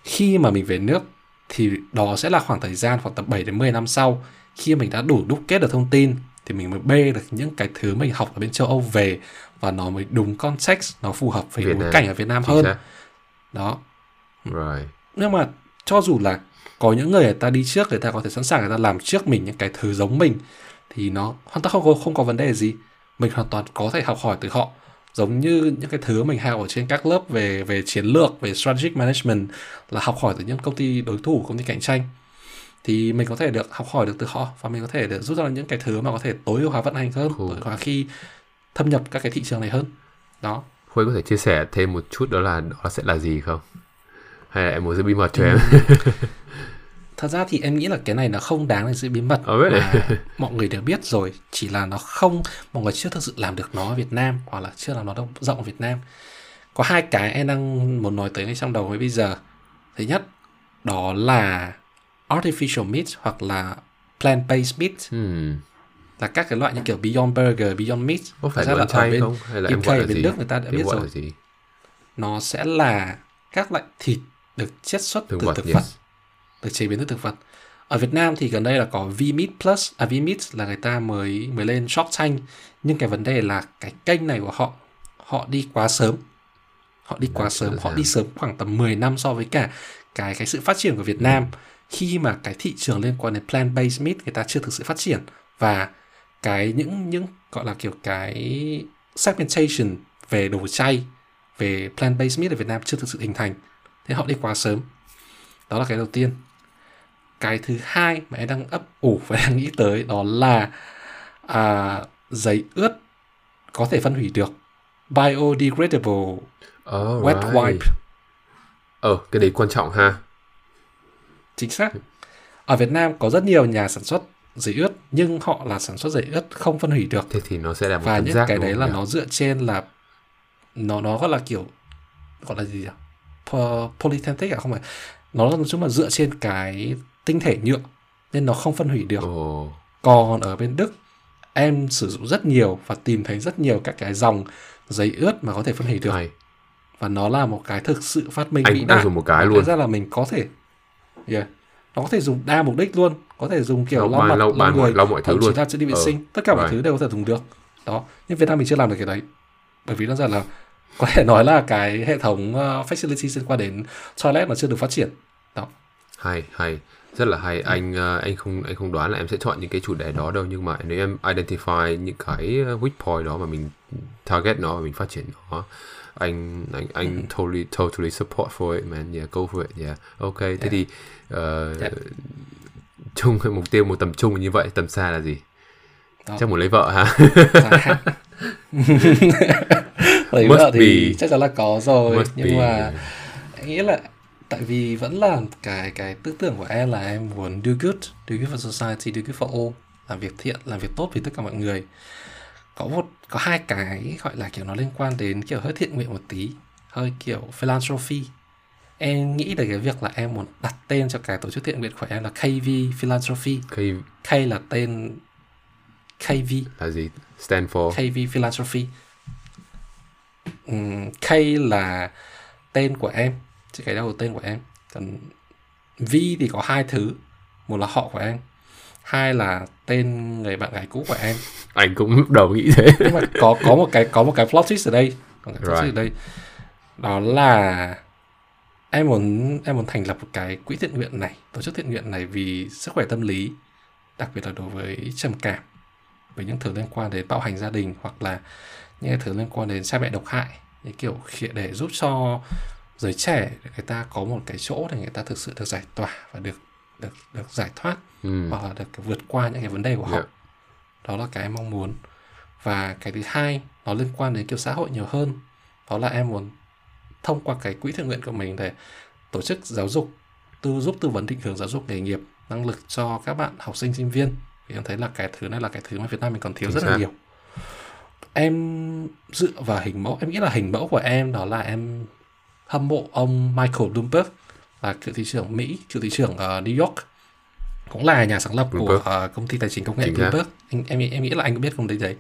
khi mà mình về nước thì đó sẽ là khoảng thời gian khoảng tầm 7 đến 10 năm sau khi mình đã đủ đúc kết được thông tin thì mình mới bê được những cái thứ mình học ở bên châu Âu về và nó mới đúng context nó phù hợp với Việt bối Nam. cảnh ở Việt Nam Chính hơn xác. đó Right. nhưng mà cho dù là có những người người ta đi trước người ta có thể sẵn sàng người ta làm trước mình những cái thứ giống mình thì nó hoàn toàn không có không có vấn đề gì mình hoàn toàn có thể học hỏi từ họ giống như những cái thứ mình học ở trên các lớp về về chiến lược về strategic management là học hỏi từ những công ty đối thủ công ty cạnh tranh thì mình có thể được học hỏi được từ họ và mình có thể được rút ra những cái thứ mà có thể tối ưu hóa vận hành hơn Cool. tối ưu hóa khi thâm nhập các cái thị trường này hơn đó Khuê có thể chia sẻ thêm một chút đó là đó sẽ là gì không? Hay là em muốn giữ bí mật cho em? thật ra thì em nghĩ là cái này nó không đáng để giữ bí mật really? mà mọi người đều biết rồi chỉ là nó không mọi người chưa thực sự làm được nó ở Việt Nam hoặc là chưa làm nó rộng ở Việt Nam có hai cái em đang muốn nói tới ngay trong đầu với bây giờ thứ nhất đó là artificial meat hoặc là plant based meat Hmm. là các cái loại như kiểu Beyond Burger, Beyond Meat Có phải là ở bên không? Hay là em UK, gọi là bên gì? Đức người ta đã Em biết rồi. nó sẽ là các loại thịt được chiết xuất Thực từ vật, thực yes. Được chế biến từ thực vật. Ở Việt Nam thì gần đây là có Vmeat Plus à Vmeat là người ta mới mới lên Shark Tank nhưng cái vấn đề là cái kênh này của họ họ đi quá sớm. Họ đi quá Dạ, sớm rõ họ ràng. đi sớm khoảng tầm 10 năm so với cả cái cái sự phát triển của Việt Nam. Khi mà cái thị trường liên quan đến plant based meat người ta chưa thực sự phát triển. Và cái những những gọi là kiểu cái segmentation về đồ chay về plant based meat ở Việt Nam chưa thực sự hình thành. Thế họ đi quá sớm. Đó là cái đầu tiên cái thứ hai mà em đang ấp ủ và đang nghĩ tới đó là à, giấy ướt có thể phân hủy được. Biodegradable Oh, wet right. wipe. Ờ, cái đấy quan trọng ha. chính xác. Ở Việt Nam có rất nhiều nhà sản xuất giấy ướt nhưng họ là sản xuất giấy ướt không phân hủy được. Thế thì nó sẽ là một và những cái đấy là nhỉ? nó dựa trên là nó nó gọi là kiểu gọi là gì nhỉ? Polythentic à? Không phải. Nó nói chung là dựa trên cái tinh thể nhựa nên nó không phân hủy được Ồ. còn ở bên Đức em sử dụng rất nhiều và tìm thấy rất nhiều các cái dòng giấy ướt mà có thể phân hủy được Hay. và nó là một cái thực sự phát minh Anh vĩ đại dùng một cái luôn. ra là mình có thể yeah. nó có thể dùng đa mục đích luôn có thể dùng kiểu Lau mặt lau người lau mọi thứ luôn. là sẽ đi vệ Ờ, sinh tất cả mọi right. thứ đều có thể dùng được đó nhưng Việt Nam mình chưa làm được cái đấy bởi vì nó ra là có thể nói là cái hệ thống uh, facility liên quan đến toilet nó chưa được phát triển đó hay hay rất là hay anh ờ, anh không anh không đoán là em sẽ chọn những cái chủ đề đó đâu nhưng mà nếu em identify những cái ờ, weak point đó mà mình target nó và mình phát triển nó anh anh anh totally totally support for it man yeah go for it yeah ok thế Yeah. thì ờ, Yeah. chung mục tiêu một tầm trung như vậy tầm xa là gì Đó. chắc muốn lấy vợ ha lấy Must vợ thì be. chắc chắn là có rồi Must nhưng be. mà em nghĩ là tại vì vẫn là cái cái tư tưởng của em là em muốn do good do good for society do good for all làm việc thiện làm việc tốt vì tất cả mọi người. Có một có hai cái gọi là kiểu nó liên quan đến kiểu hơi thiện nguyện một tí hơi kiểu philanthropy. Em nghĩ là cái việc là em muốn đặt tên cho cái tổ chức thiện nguyện của em là KV Philanthropy. K K là tên KV là gì? Stand for? KV Philanthropy. K là tên của em chữ cái đầu tên của em. Còn V thì có hai thứ. Một là họ của em hai là tên người bạn gái cũ của em. Anh cũng lúc đầu nghĩ thế. Nhưng mà có có một cái có một cái plot twist ở đây. Có cái plot twist Right. ở đây. Đó là em muốn em muốn thành lập một cái quỹ thiện nguyện này tổ chức thiện nguyện này vì sức khỏe tâm lý đặc biệt là đối với trầm cảm với những thứ liên quan đến bạo hành gia đình hoặc là những thứ liên quan đến cha mẹ độc hại những kiểu để giúp cho giới trẻ để người ta có một cái chỗ để người ta thực sự được giải tỏa và được được được giải thoát ừ. hoặc là được vượt qua những cái vấn đề của họ Yeah. đó là cái em mong muốn và cái thứ hai nó liên quan đến kiểu xã hội nhiều hơn đó là em muốn thông qua cái quỹ thiện nguyện của mình để tổ chức giáo dục tư giúp tư vấn định hướng giáo dục nghề nghiệp năng lực cho các bạn học sinh sinh viên vì em thấy là cái thứ này là cái thứ mà Việt Nam mình còn thiếu Chính rất là xác. nhiều em dựa vào hình mẫu em nghĩ là hình mẫu của em đó là em hâm mộ ông Michael Bloomberg là cựu thị trưởng Mỹ cựu thị trưởng ở New York cũng là nhà sáng lập của Bloomberg. ờ, công ty tài chính công nghệ Chính. Bloomberg anh, em em nghĩ là anh cũng biết công ty đấy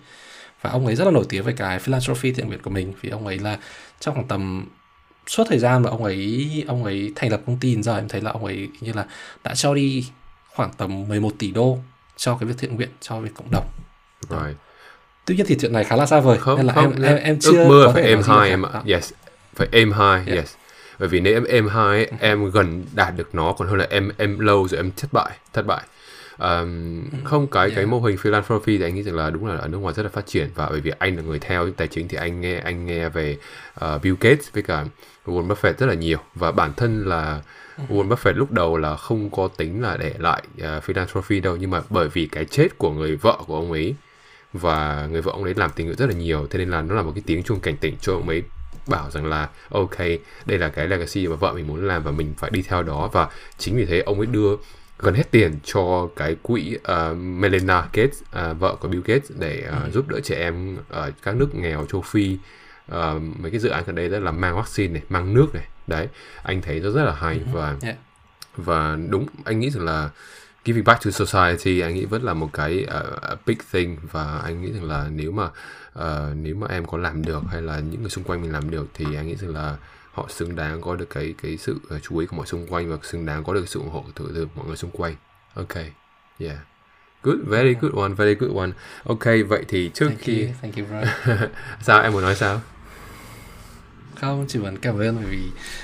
và ông ấy rất là nổi tiếng về cái philanthropy thiện nguyện của mình vì ông ấy là trong khoảng tầm suốt thời gian mà ông ấy ông ấy thành lập công ty giờ em thấy là ông ấy như là đã cho đi khoảng tầm 11 tỷ đô cho cái việc thiện nguyện cho việc cộng đồng right. tuy nhiên thì chuyện này khá là xa vời không nên là không em, em em chưa ước mơ có phải em ạ Đó. yes phải aim high Yeah. yes. Bởi vì nếu em aim high ấy, em gần đạt được nó còn hơn là em em lâu rồi em thất bại thất bại. Um, không cái cái Yeah. mô hình philanthropy thì anh nghĩ rằng là đúng là ở nước ngoài rất là phát triển và bởi vì anh là người theo tài chính thì anh nghe anh nghe về uh, Bill Gates với cả Warren Buffett rất là nhiều. Và bản thân là Warren Buffett lúc đầu là không có tính là để lại uh, philanthropy đâu nhưng mà bởi vì cái chết của người vợ của ông ấy và người vợ ông ấy làm tình nguyện rất là nhiều thế nên là nó là một cái tiếng chuông cảnh tỉnh cho ông ấy bảo rằng là ok đây là cái legacy mà vợ mình muốn làm và mình phải đi theo đó. Và chính vì thế ông ấy đưa gần hết tiền cho cái quỹ uh, Melinda Gates uh, vợ của Bill Gates để uh, giúp đỡ trẻ em ở các nước nghèo châu Phi. Uh, mấy cái dự án gần đây rất là mang vaccine này mang nước này. Đấy anh thấy nó rất là hay và Yeah. và đúng anh nghĩ rằng là giving back to society anh nghĩ vẫn là một cái uh, a big thing. Và anh nghĩ rằng là nếu mà uh, nếu mà em có làm được hay là những người xung quanh mình làm được thì anh nghĩ rằng là họ xứng đáng có được cái cái sự uh, chú ý của mọi xung quanh và xứng đáng có được sự ủng hộ từ, từ mọi người xung quanh. Ok. Yeah. Good. Very good one. Very good one. Ok vậy thì trước Thank khi you, thank you bro. sao? Em muốn nói sao? Không, chỉ muốn cảm ơn bởi vì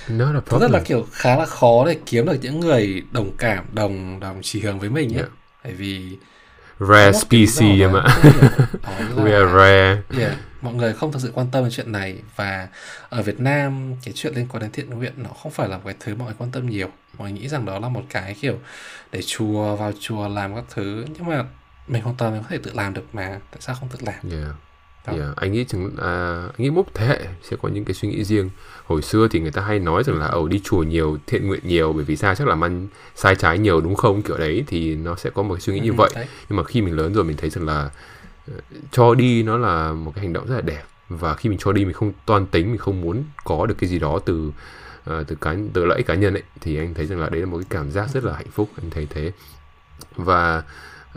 not a problem rất là kiểu khá là khó để kiếm được những người đồng cảm, đồng đồng chỉ hướng với mình ấy. Yeah. Bởi vì rare species em mà ạ we are rare Yeah, mọi người không thực sự quan tâm đến chuyện này và ở Việt Nam cái chuyện liên quan đến thiện nguyện nó không phải là một cái thứ mọi người quan tâm nhiều. Mọi người nghĩ rằng đó là một cái kiểu để chùa vào chùa làm các thứ nhưng mà mình hoàn toàn mình có thể tự làm được mà tại sao không tự làm? Yeah. Đó. Yeah. Anh nghĩ chừng à, anh nghĩ mỗi thế hệ sẽ có những cái suy nghĩ riêng. Hồi xưa thì người ta hay nói rằng là ồ đi chùa nhiều, thiện nguyện nhiều bởi vì sao chắc là ăn sai trái nhiều đúng không kiểu đấy thì nó sẽ có một cái suy nghĩ như Ừ, vậy. đấy. Nhưng mà khi mình lớn rồi mình thấy rằng là ờ, cho đi nó là một cái hành động rất là đẹp và khi mình cho đi mình không toan tính mình không muốn có được cái gì đó từ uh, từ cá từ lợi ích cá nhân ấy thì anh thấy rằng là đấy là một cái cảm giác rất là hạnh phúc anh thấy thế và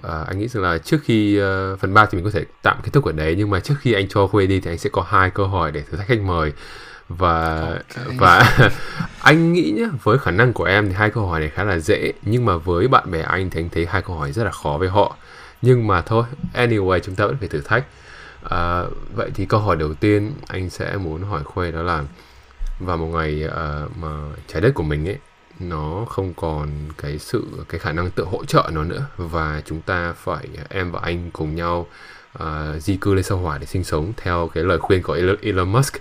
uh, anh nghĩ rằng là trước khi uh, phần 3 thì mình có thể tạm kết thúc ở đấy nhưng mà trước khi anh cho khuê đi thì anh sẽ có hai câu hỏi để thử thách khách mời. Và okay. và anh nghĩ nhá với khả năng của em thì hai câu hỏi này khá là dễ nhưng mà với bạn bè anh thì anh thấy hai câu hỏi rất là khó với họ. Nhưng mà thôi anyway chúng ta vẫn phải thử thách. À, vậy thì câu hỏi đầu tiên anh sẽ muốn hỏi khuê đó là vào một ngày uh, mà trái đất của mình ấy nó không còn cái sự cái khả năng tự hỗ trợ nó nữa. Và chúng ta phải em và anh cùng nhau uh, di cư lên sao hỏa để sinh sống. Theo cái lời khuyên của Elon Musk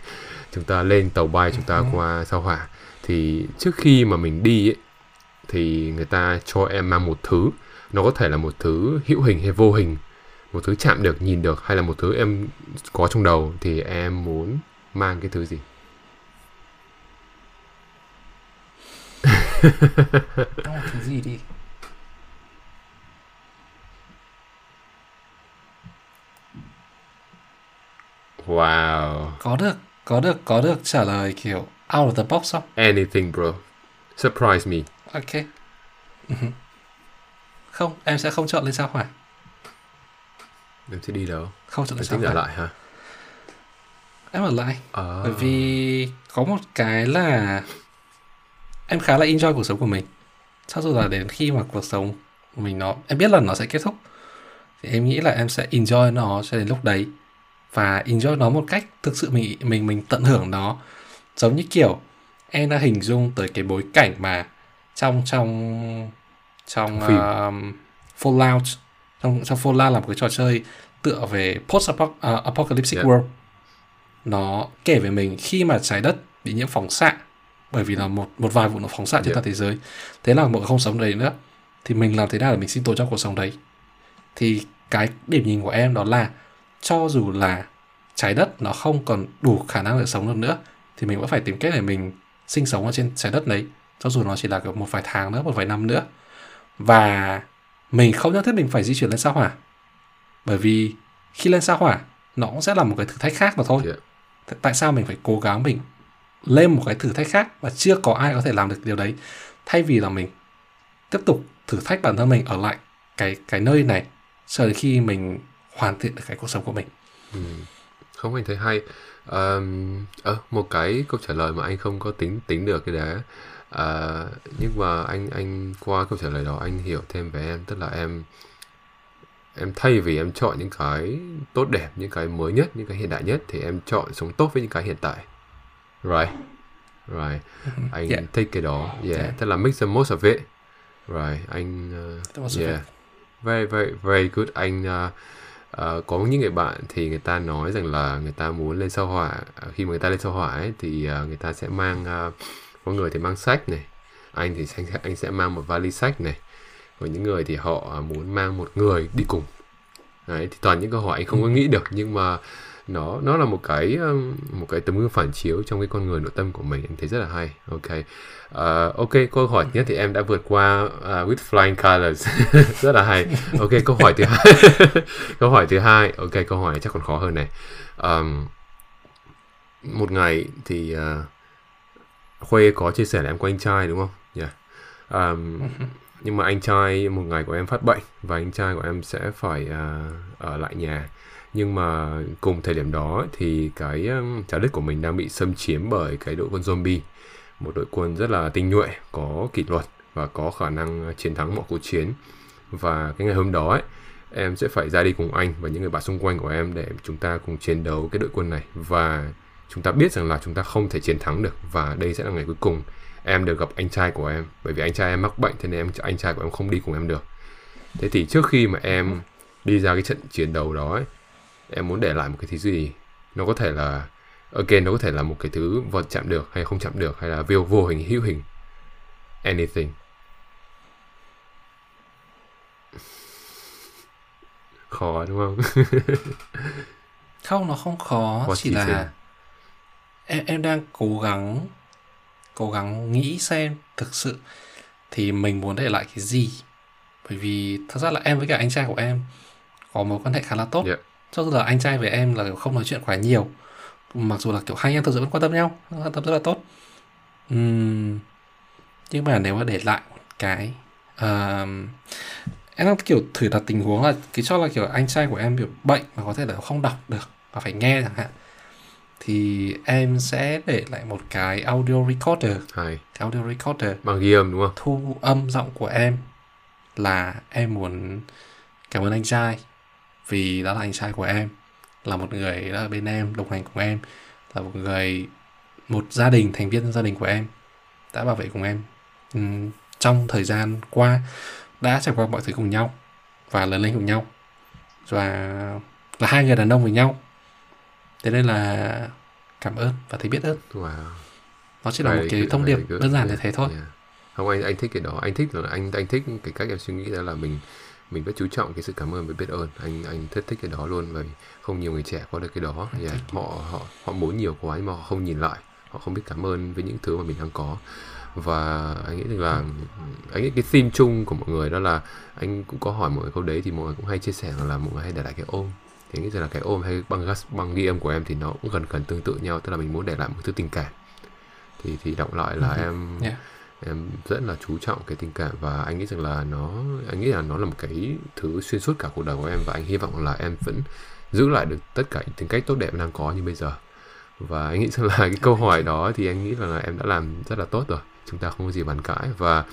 chúng ta lên tàu bay chúng ta ừ. qua sao hỏa. Thì trước khi mà mình đi ấy, thì người ta cho em mang một thứ. Nó có thể là một thứ hữu hình hay vô hình. Một thứ chạm được nhìn được hay là một thứ em có trong đầu thì em muốn mang cái thứ gì Gì đi? Wow. Có được Có được Có được trả lời kiểu Out of the box không? Anything bro. Surprise me. Ok. Ừ. Không Em sẽ không chọn lên sao hỏa Em sẽ đi đâu? Không chọn lên sao hỏa lại hả Em ở lại. À. Bởi vì Có một cái là em khá là enjoy cuộc sống của mình. Cho dù là đến khi mà cuộc sống của mình nó em biết là nó sẽ kết thúc. Thì em nghĩ là em sẽ enjoy nó cho đến lúc đấy. Và enjoy nó một cách thực sự mình mình mình tận hưởng nó. Giống như kiểu em đã hình dung tới cái bối cảnh mà trong trong trong uh, Fallout trong trong Fallout là một cái trò chơi tựa về post apocalyptic yeah. world. Nó kể về mình khi mà trái đất bị nhiễm phóng xạ bởi vì là một một vài vụ nó phóng xạ trên yeah. toàn thế giới. Thế là một không sống đấy nữa. Thì mình làm thế nào để mình sinh tồn trong cuộc sống đấy? Thì cái điểm nhìn của em đó là cho dù là trái đất nó không còn đủ khả năng để sống được nữa thì mình vẫn phải tìm cách để mình sinh sống ở trên trái đất đấy. Cho dù nó chỉ là một vài tháng nữa một vài năm nữa. Và mình không nhất thiết mình phải di chuyển lên sao hỏa. Bởi vì khi lên sao hỏa nó cũng sẽ là một cái thử thách khác mà thôi. Yeah. tại sao mình phải cố gắng mình lên một cái thử thách khác và chưa có ai có thể làm được điều đấy. Thay vì là mình tiếp tục thử thách bản thân mình ở lại cái cái nơi này cho đến khi mình hoàn thiện được cái cuộc sống của mình. Ừ. không anh thấy hay. Um, à, một cái câu trả lời mà anh không có tính tính được cái đấy. À, nhưng mà anh anh qua câu trả lời đó anh hiểu thêm về em. Tức là em em thay vì em chọn những cái tốt đẹp những cái mới nhất những cái hiện đại nhất thì em chọn sống tốt với những cái hiện tại. Right. Right. Mm-hmm. Anh yeah. take cái đó. Yeah. yeah. Tức là make the most of it. Right. Anh uh, yeah. Very very very good. Anh uh, uh, có những người bạn thì người ta nói rằng là người ta muốn lên sao hỏa khi mà người ta lên sao hỏa ấy thì uh, người ta sẽ mang uh, có người thì mang sách này anh thì anh, anh sẽ mang một vali sách này và những người thì họ muốn mang một người đi cùng đấy thì toàn những câu hỏi anh không có nghĩ được nhưng mà nó nó là một cái ờ, một cái tấm gương phản chiếu trong cái con người nội tâm của mình em thấy rất là hay. Ok. Uh, ok câu hỏi nhất thì em đã vượt qua uh, with flying colors. Rất là hay. Ok câu hỏi thứ hai. Câu hỏi thứ hai. Ok câu hỏi này chắc còn khó hơn này. Um, một ngày thì uh, khuê có chia sẻ là em có anh trai đúng không? Yeah. um, nhưng mà anh trai một ngày của em phát bệnh và anh trai của em sẽ phải uh, ở lại nhà nhưng mà cùng thời điểm đó thì cái trái đất của mình đang bị xâm chiếm bởi cái đội quân zombie. Một đội quân rất là tinh nhuệ có kỷ luật và có khả năng chiến thắng mọi cuộc chiến. Và cái ngày hôm đó ấy em sẽ phải ra đi cùng anh và những người bạn xung quanh của em để chúng ta cùng chiến đấu cái đội quân này. Và chúng ta biết rằng là chúng ta không thể chiến thắng được và đây sẽ là ngày cuối cùng em được gặp anh trai của em. Bởi vì anh trai em mắc bệnh thế nên em anh trai của em không đi cùng em được. Thế thì trước khi mà em đi ra cái trận chiến đấu đó ấy, em muốn để lại một cái thứ gì? Nó có thể là again nó có thể là một cái thứ vật chạm được hay không chạm được hay là vô vô hình hữu hình. Anything. Khó đúng không? Không nó không khó What chỉ là em em đang cố gắng cố gắng nghĩ xem thực sự thì mình muốn để lại cái gì. Bởi vì thật ra là em với cả anh trai của em có mối quan hệ khá là tốt. Yeah cho dù là anh trai với em là không nói chuyện quá nhiều. Mặc dù là kiểu hai anh em thực sự vẫn quan tâm nhau quan tâm rất là tốt. Uhm, nhưng mà nếu mà để lại một cái uh, em đang kiểu thử đặt tình huống là cái cho là kiểu anh trai của em bị bệnh mà có thể là không đọc được và phải nghe chẳng hạn thì em sẽ để lại một cái audio recorder. Hay. cái audio recorder bằng ghi âm đúng không? thu âm giọng của em là em muốn cảm ơn anh trai vì đó là anh trai của em là một người đã ở bên em đồng hành cùng em là một người một gia đình thành viên gia đình của em đã bảo vệ cùng em. Uhm, trong thời gian qua đã trải qua mọi thứ cùng nhau và lớn lên cùng nhau và là hai người đàn ông với nhau. Thế nên là cảm ơn và thấy biết ơn. Wow. nó chỉ là một cái thông điệp đơn giản như thế thôi. Yeah. không anh anh thích cái đó. Anh thích là anh anh thích cái cách em suy nghĩ ra là mình mình rất chú trọng cái sự cảm ơn và biết ơn anh anh rất thích cái đó luôn bởi không nhiều người trẻ có được cái đó yeah. họ họ họ muốn nhiều quá nhưng mà họ không nhìn lại họ không biết cảm ơn với những thứ mà mình đang có và anh nghĩ là anh nghĩ cái theme chung của mọi người đó là anh cũng có hỏi mọi người câu đấy thì mọi người cũng hay chia sẻ là mọi người hay để lại cái ôm thì nghĩ rằng là cái ôm hay băng gas băng ghi âm của em thì nó cũng gần gần tương tự nhau tức là mình muốn để lại một thứ tình cảm thì thì động lại là ừ. em yeah em rất là chú trọng cái tình cảm và anh nghĩ rằng là nó anh nghĩ là nó là một cái thứ xuyên suốt cả cuộc đời của em và anh hy vọng là em vẫn giữ lại được tất cả những tính cách tốt đẹp đang có như bây giờ. Và anh nghĩ rằng là cái câu hỏi đó thì anh nghĩ là em đã làm rất là tốt rồi chúng ta không có gì bàn cãi. Và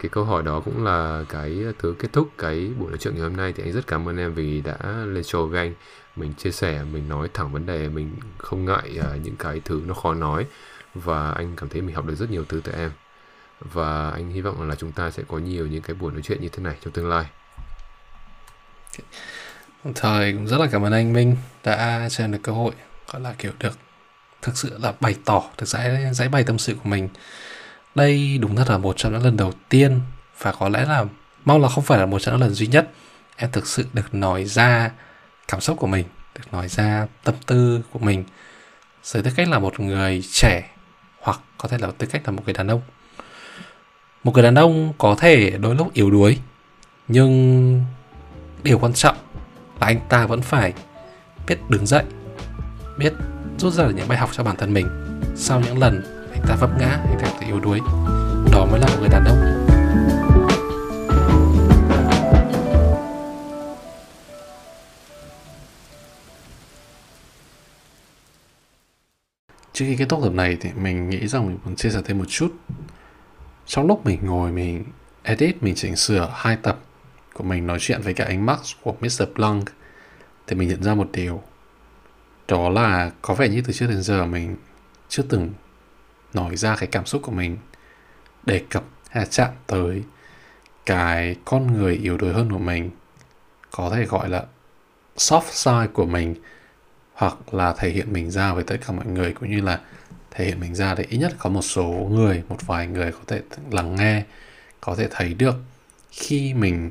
cái câu hỏi đó cũng là cái thứ kết thúc cái buổi nói chuyện ngày hôm nay. Thì anh rất cảm ơn em vì đã lên show với anh mình chia sẻ mình nói thẳng vấn đề mình không ngại uh, những cái thứ nó khó nói. Và anh cảm thấy mình học được rất nhiều thứ từ em và anh hy vọng là chúng ta sẽ có nhiều những cái buổi nói chuyện như thế này trong tương lai. Thời cũng rất là cảm ơn anh Minh đã cho em được cơ hội, gọi là kiểu được thực sự là bày tỏ, được giải giải bày tâm sự của mình. Đây đúng thật là một trong những lần đầu tiên và có lẽ là, mong là không phải là một trong những lần duy nhất em thực sự được nói ra cảm xúc của mình, được nói ra tâm tư của mình dưới tư cách là một người trẻ hoặc có thể là tư cách là một người đàn ông một người đàn ông có thể đôi lúc yếu đuối, nhưng điều quan trọng là anh ta vẫn phải biết đứng dậy, biết rút ra được những bài học cho bản thân mình sau những lần anh ta vấp ngã, anh ta yếu đuối, đó mới là một người đàn ông Trước khi kết thúc tập này thì mình nghĩ rằng mình muốn chia sẻ thêm một chút. Trong lúc mình ngồi mình edit, mình chỉnh sửa hai tập của mình nói chuyện với cả anh Max của Mr. Plunk thì mình nhận ra một điều. Đó là có vẻ như từ trước đến giờ mình chưa từng nói ra cái cảm xúc của mình đề cập hay là chạm tới cái con người yếu đuối hơn của mình có thể gọi là soft side của mình hoặc là thể hiện mình ra với tất cả mọi người cũng như là thể hiện mình ra để ít nhất có một số người một vài người có thể lắng nghe có thể thấy được khi mình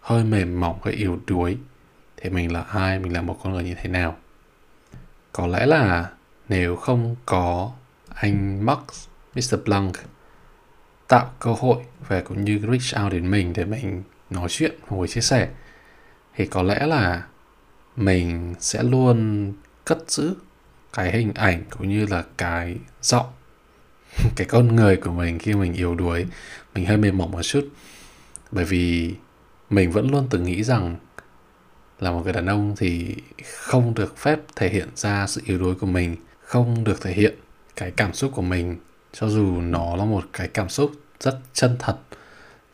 hơi mềm mỏng hơi yếu đuối thì mình là ai mình là một con người như thế nào có lẽ là nếu không có anh Max, Mr. Blank tạo cơ hội và cũng như reach out đến mình để mình nói chuyện và ngồi chia sẻ thì có lẽ là mình sẽ luôn cất giữ cái hình ảnh cũng như là cái giọng, cái con người của mình khi mình yếu đuối, mình hơi mềm mỏng một chút. Bởi vì mình vẫn luôn từng nghĩ rằng là một người đàn ông thì không được phép thể hiện ra sự yếu đuối của mình, không được thể hiện cái cảm xúc của mình, cho dù nó là một cái cảm xúc rất chân thật,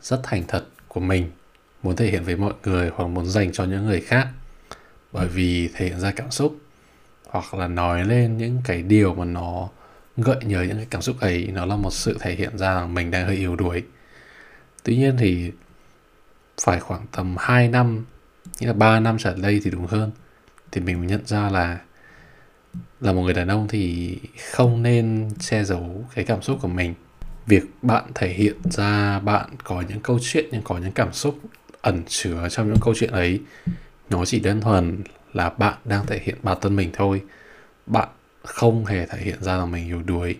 rất thành thật của mình, muốn thể hiện với mọi người hoặc muốn dành cho những người khác. Bởi vì thể hiện ra cảm xúc hoặc là nói lên những cái điều mà nó gợi nhớ những cái cảm xúc ấy, nó là một sự thể hiện ra rằng mình đang hơi yếu đuối. Tuy nhiên thì phải khoảng tầm 2 năm, nghĩa là 3 năm trở đây thì đúng hơn. Thì mình mới nhận ra là là một người đàn ông thì không nên che giấu cái cảm xúc của mình. Việc bạn thể hiện ra, bạn có những câu chuyện nhưng có những cảm xúc ẩn chứa trong những câu chuyện ấy, nó chỉ đơn thuần là bạn đang thể hiện bản thân mình thôi. Bạn không hề thể hiện ra là mình yếu đuối.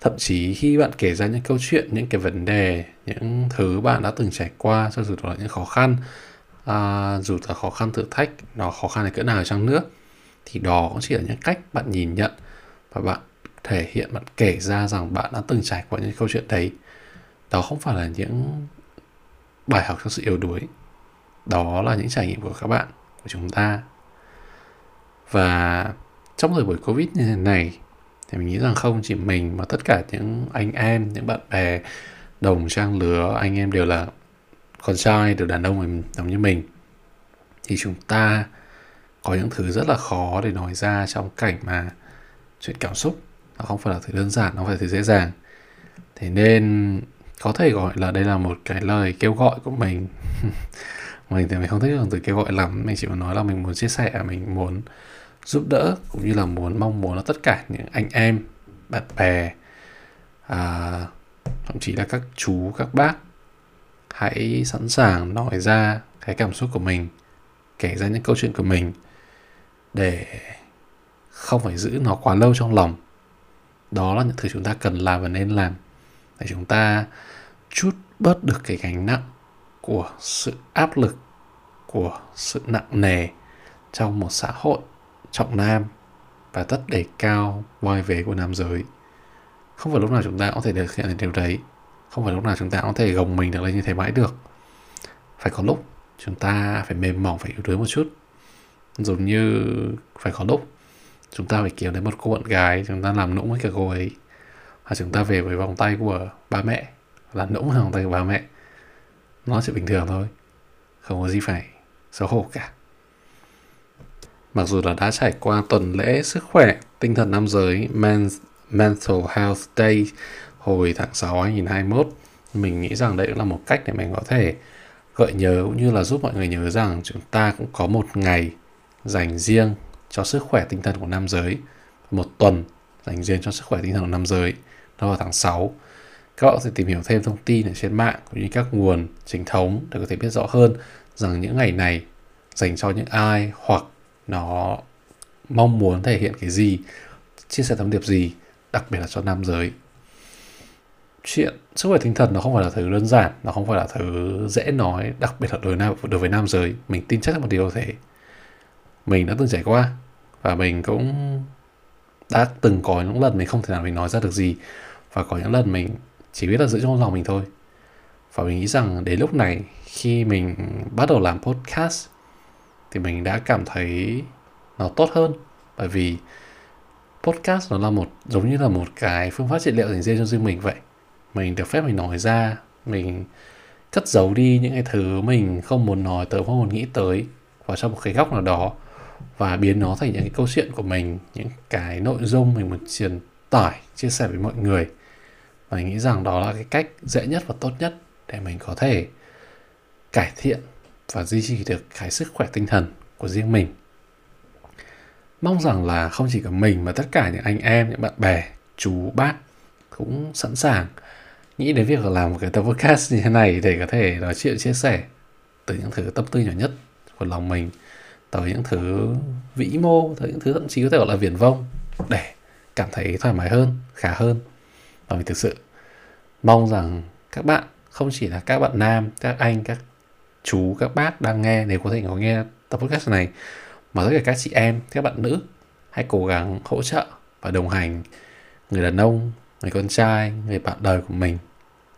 Thậm chí khi bạn kể ra những câu chuyện những cái vấn đề những thứ bạn đã từng trải qua cho dù đó là những khó khăn à, dù là khó khăn thử thách nó khó khăn là cỡ nào chăng nữa thì đó cũng chỉ là những cách bạn nhìn nhận và bạn thể hiện bạn kể ra rằng bạn đã từng trải qua những câu chuyện đấy. Đó không phải là những bài học cho sự yếu đuối. Đó là những trải nghiệm của các bạn của chúng ta. Và trong thời buổi covid như thế này, thì mình nghĩ rằng không chỉ mình mà tất cả những anh em, những bạn bè, đồng trang lứa, anh em đều là con trai, đều đàn ông giống như mình. Thì chúng ta có những thứ rất là khó để nói ra trong cảnh mà chuyện cảm xúc nó không phải là thứ đơn giản, nó không phải là thứ dễ dàng. Thế nên có thể gọi là đây là một cái lời kêu gọi của mình. mình thì mình không thích dùng từ kêu gọi lắm mình chỉ muốn nói là mình muốn chia sẻ mình muốn giúp đỡ cũng như là muốn mong muốn là tất cả những anh em bạn bè à, thậm chí là các chú các bác hãy sẵn sàng nói ra cái cảm xúc của mình kể ra những câu chuyện của mình để không phải giữ nó quá lâu trong lòng. Đó là những thứ chúng ta cần làm và nên làm để chúng ta chút bớt được cái gánh nặng của sự áp lực, của sự nặng nề trong một xã hội trọng nam và tất đề cao voi vế của nam giới. Không phải lúc nào chúng ta có thể thực hiện được điều đấy, không phải lúc nào chúng ta có thể gồng mình được lên như thế mãi được. Phải có lúc chúng ta phải mềm mỏng, phải yếu đuối một chút. Giống như phải có lúc chúng ta phải kiếm đến một cô bạn gái, chúng ta làm nũng với cả cô ấy, hoặc chúng ta về với vòng tay của ba mẹ là nũng với vòng tay của ba mẹ nó sẽ bình thường thôi, không có gì phải xấu hổ cả. Mặc dù là đã trải qua tuần lễ sức khỏe, tinh thần nam giới Men's Mental Health Day hồi tháng 6 2021 mình nghĩ rằng đây cũng là một cách để mình có thể gợi nhớ cũng như là giúp mọi người nhớ rằng chúng ta cũng có một ngày dành riêng cho sức khỏe tinh thần của nam giới, một tuần dành riêng cho sức khỏe tinh thần của nam giới. Đó là tháng 6 các bạn có thể tìm hiểu thêm thông tin ở trên mạng cũng như các nguồn chính thống để có thể biết rõ hơn rằng những ngày này dành cho những ai hoặc nó mong muốn thể hiện cái gì chia sẻ thông điệp gì đặc biệt là cho nam giới. Chuyện sức khỏe tinh thần nó không phải là thứ đơn giản nó không phải là thứ dễ nói đặc biệt là đối, nam, đối với nam giới. Mình tin chắc là một điều thế mình đã từng trải qua và mình cũng đã từng có những lần mình không thể nào mình nói ra được gì. Và có những lần mình chỉ biết là giữ trong lòng mình thôi. Và mình nghĩ rằng đến lúc này khi mình bắt đầu làm podcast thì mình đã cảm thấy nó tốt hơn. Bởi vì podcast nó là một, giống như là một cái phương pháp trị liệu dành riêng cho riêng mình vậy. Mình được phép mình nói ra, mình cất giấu đi những cái thứ mình không muốn nói tới, không muốn nghĩ tới vào trong một cái góc nào đó và biến nó thành những cái câu chuyện của mình, những cái nội dung mình muốn truyền tải, chia sẻ với mọi người và mình nghĩ rằng đó là cái cách dễ nhất và tốt nhất để mình có thể cải thiện và duy trì được cái sức khỏe tinh thần của riêng mình. Mong rằng là không chỉ có mình mà tất cả những anh em, những bạn bè, chú, bác cũng sẵn sàng nghĩ đến việc làm một cái tập podcast như thế này để có thể nói chuyện, chia sẻ từ những thứ tâm tư nhỏ nhất của lòng mình, tới những thứ vĩ mô, tới những thứ thậm chí có thể gọi là viển vông để cảm thấy thoải mái hơn, khá hơn và mình thực sự mong rằng các bạn, không chỉ là các bạn nam, các anh, các chú, các bác đang nghe, nếu có thể có nghe tập podcast này, mà tất cả các chị em, các bạn nữ, hãy cố gắng hỗ trợ và đồng hành người đàn ông, người con trai, người bạn đời của mình.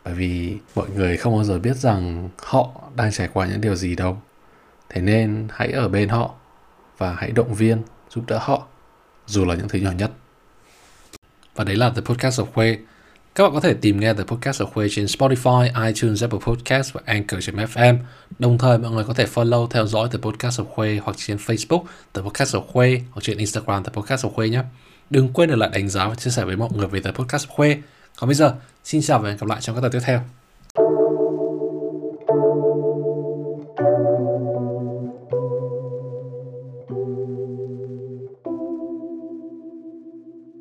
Bởi vì mọi người không bao giờ biết rằng họ đang trải qua những điều gì đâu. Thế nên hãy ở bên họ và hãy động viên, giúp đỡ họ, dù là những thứ nhỏ nhất. Và đấy là The Podcast of Quê các bạn có thể tìm nghe The Podcast of Khuê trên Spotify, iTunes, Apple Podcast và Anchor.fm. Đồng thời mọi người có thể follow theo dõi The Podcast of Khuê hoặc trên Facebook The Podcast of Khuê hoặc trên Instagram The Podcast of Khuê nhé. Đừng quên để lại đánh giá và chia sẻ với mọi người về The Podcast of Khuê. Còn bây giờ, xin chào và hẹn gặp lại trong các tập tiếp theo.